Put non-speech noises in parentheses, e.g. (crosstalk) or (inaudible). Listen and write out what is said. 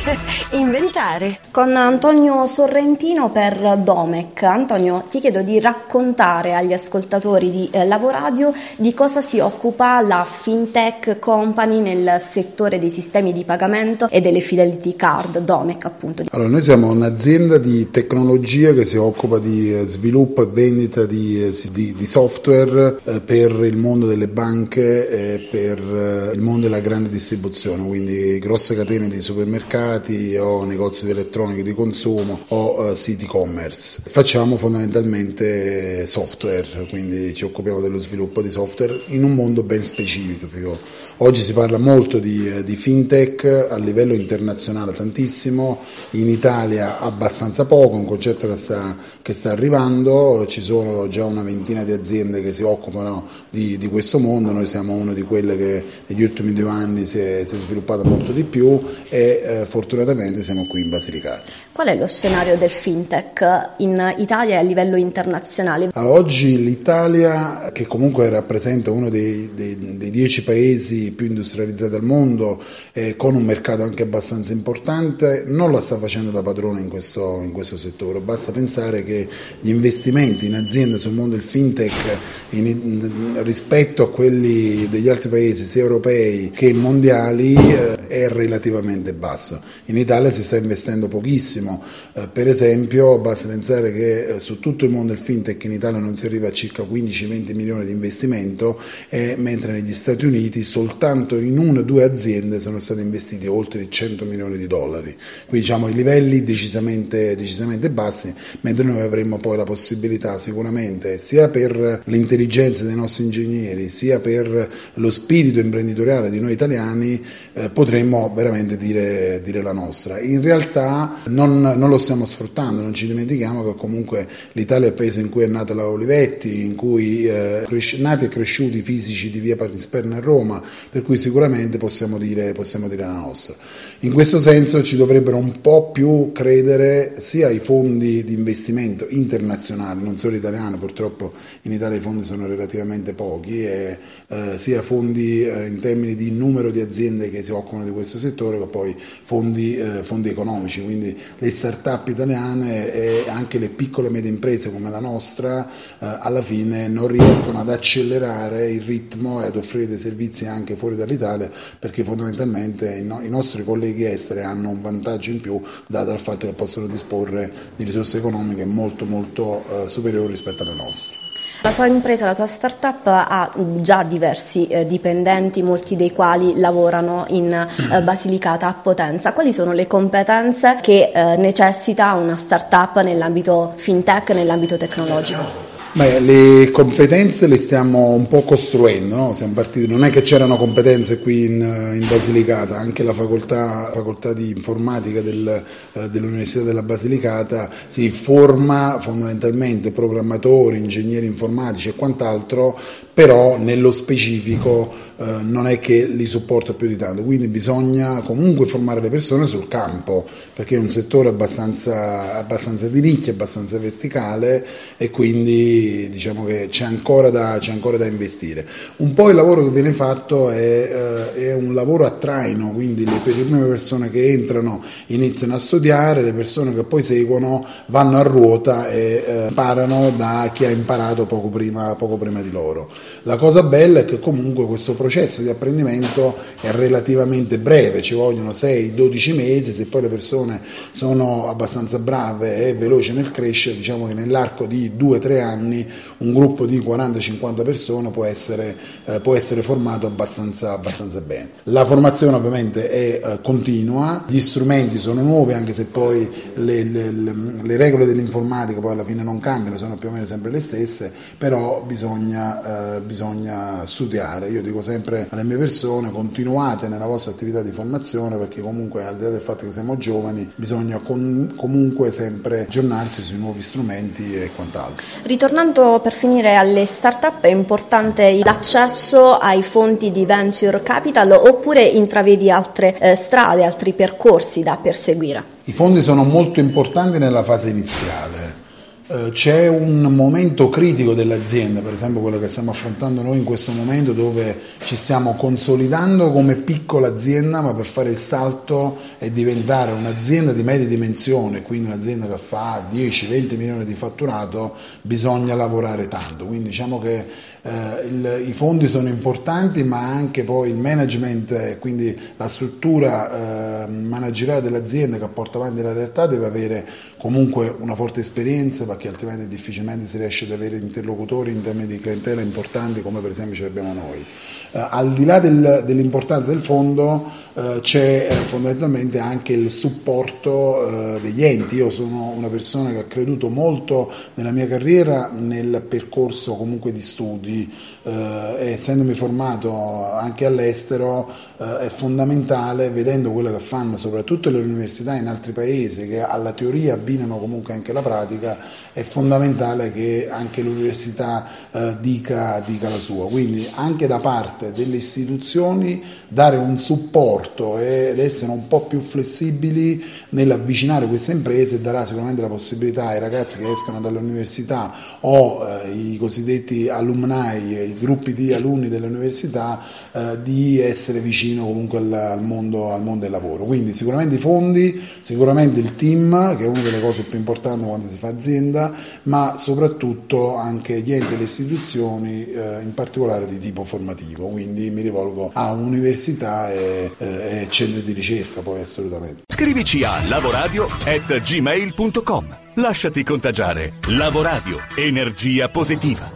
(laughs) inventare. Con Antonio Sorrentino per Domec. Antonio, ti chiedo di raccontare agli ascoltatori di eh, Lavoradio di cosa si occupa la FinTech Company nel settore dei sistemi di pagamento e delle fidelity card, Domec appunto. Allora, noi siamo un'azienda di tecnologia che si occupa di eh, sviluppo e vendita di, eh, di, di software per il mondo delle banche e per il mondo della grande distribuzione, quindi grosse catene di supermercati supermercati o negozi di elettronica di consumo o uh, siti e-commerce. Facciamo fondamentalmente software, quindi ci occupiamo dello sviluppo di software in un mondo ben specifico. Oggi si parla molto di, eh, di fintech a livello internazionale tantissimo, in Italia abbastanza poco, un concetto che sta, che sta arrivando, ci sono già una ventina di aziende che si occupano di, di questo mondo, noi siamo una di quelle che negli ultimi due anni si è, si è sviluppata molto di più e eh, fortunatamente siamo qui in Basilicata. Qual è lo scenario del fintech in Italia e a livello internazionale? Oggi l'Italia, che comunque rappresenta uno dei, dei, dei dieci paesi più industrializzati al mondo, eh, con un mercato anche abbastanza importante, non la sta facendo da padrone in questo, in questo settore. Basta pensare che gli investimenti in aziende sul mondo del fintech in, in, rispetto a quelli degli altri paesi, sia europei che mondiali, eh, è relativamente basso. In Italia si sta investendo pochissimo, eh, per esempio basta pensare che eh, su tutto il mondo del fintech in Italia non si arriva a circa 15-20 milioni di investimento, eh, mentre negli Stati Uniti soltanto in una o due aziende sono stati investiti oltre 100 milioni di dollari, quindi diciamo i livelli decisamente, decisamente bassi, mentre noi avremmo poi la possibilità sicuramente sia per l'intelligenza dei nostri ingegneri, sia per lo spirito imprenditoriale di noi italiani, eh, potremmo veramente dire, dire la nostra. In realtà non, non, lo stiamo sfruttando, non ci dimentichiamo che comunque l'Italia è il paese in cui è nata la Olivetti, in cui eh, nati e cresciuti fisici di via Parisperna a Roma, per cui sicuramente possiamo dire, possiamo dire la nostra. In questo senso ci dovrebbero un po' più credere sia i fondi di investimento internazionali, non solo italiani, purtroppo in Italia i fondi sono relativamente pochi, e, eh, sia fondi eh, in termini di numero di aziende che si occupano di questo settore che poi fondi, eh, fondi economici, quindi le start-up italiane e anche le piccole e medie imprese come la nostra eh, alla fine non riescono ad accelerare il ritmo e ad offrire dei servizi anche fuori dall'Italia perché fondamentalmente i, no- i nostri colleghi esteri hanno un vantaggio in più dato il fatto che possono disporre di risorse economiche molto molto eh, superiori rispetto alle nostre. La tua impresa, la tua startup ha già diversi eh, dipendenti, molti dei quali lavorano in eh, Basilicata a Potenza. Quali sono le competenze che eh, necessita una startup nell'ambito fintech, nell'ambito tecnologico? Beh, le competenze le stiamo un po' costruendo, no? partiti, non è che c'erano competenze qui in, in Basilicata, anche la facoltà, facoltà di informatica del, eh, dell'Università della Basilicata si forma fondamentalmente programmatori, ingegneri informatici e quant'altro, però nello specifico eh, non è che li supporta più di tanto, quindi bisogna comunque formare le persone sul campo, perché è un settore abbastanza, abbastanza di nicchia, abbastanza verticale e quindi diciamo che c'è ancora, da, c'è ancora da investire. Un po' il lavoro che viene fatto è, eh, è un lavoro a traino, quindi le prime persone che entrano iniziano a studiare, le persone che poi seguono vanno a ruota e eh, imparano da chi ha imparato poco prima, poco prima di loro. La cosa bella è che comunque questo processo di apprendimento è relativamente breve, ci vogliono 6-12 mesi, se poi le persone sono abbastanza brave e veloci nel crescere, diciamo che nell'arco di 2-3 anni un gruppo di 40-50 persone può essere, eh, può essere formato abbastanza, abbastanza, bene. La formazione ovviamente è eh, continua, gli strumenti sono nuovi anche se poi le, le, le, le regole dell'informatica poi alla fine non cambiano, sono più o meno sempre le stesse, però bisogna, eh, bisogna studiare. Io dico sempre alle mie persone continuate nella vostra attività di formazione perché comunque al di là del fatto che siamo giovani bisogna con, comunque sempre aggiornarsi sui nuovi strumenti e quant'altro. Ritornando per finire alle start-up è importante l'accesso ai fondi di venture capital oppure intravedi altre eh, strade, altri percorsi da perseguire? I fondi sono molto importanti nella fase iniziale eh, c'è un momento critico dell'azienda, per esempio quello che stiamo affrontando noi in questo momento dove ci stiamo consolidando come piccola azienda ma per fare il salto e diventare un'azienda di media dimensione, quindi un'azienda che fa 10-20 milioni di fatturato, bisogna lavorare tanto. Quindi diciamo che eh, il, i fondi sono importanti ma anche poi il management, quindi la struttura eh, manageriale dell'azienda che porta avanti la realtà deve avere comunque una forte esperienza perché altrimenti difficilmente si riesce ad avere interlocutori in termini di clientela importanti come per esempio ce l'abbiamo noi. Eh, al di là del, dell'importanza del fondo eh, c'è eh, fondamentalmente anche il supporto eh, degli enti, io sono una persona che ha creduto molto nella mia carriera nel percorso comunque di studi, eh, essendomi formato anche all'estero è fondamentale vedendo quello che fanno soprattutto le università in altri paesi che alla teoria abbinano comunque anche la pratica, è fondamentale che anche l'università eh, dica, dica, la sua. Quindi anche da parte delle istituzioni dare un supporto ed essere un po' più flessibili nell'avvicinare queste imprese darà sicuramente la possibilità ai ragazzi che escono dall'università o eh, i cosiddetti alumni, i gruppi di alunni dell'università eh, di essere vicino comunque al, al, mondo, al mondo del lavoro. Quindi sicuramente i fondi, sicuramente il team che è una delle cose più importanti quando si fa azienda, ma soprattutto anche gli enti e le istituzioni, eh, in particolare di tipo formativo. Quindi mi rivolgo a università e, eh, e centri di ricerca, poi assolutamente. Scrivici a lavoradio.gmail.com Lasciati contagiare. Lavoradio. Energia positiva.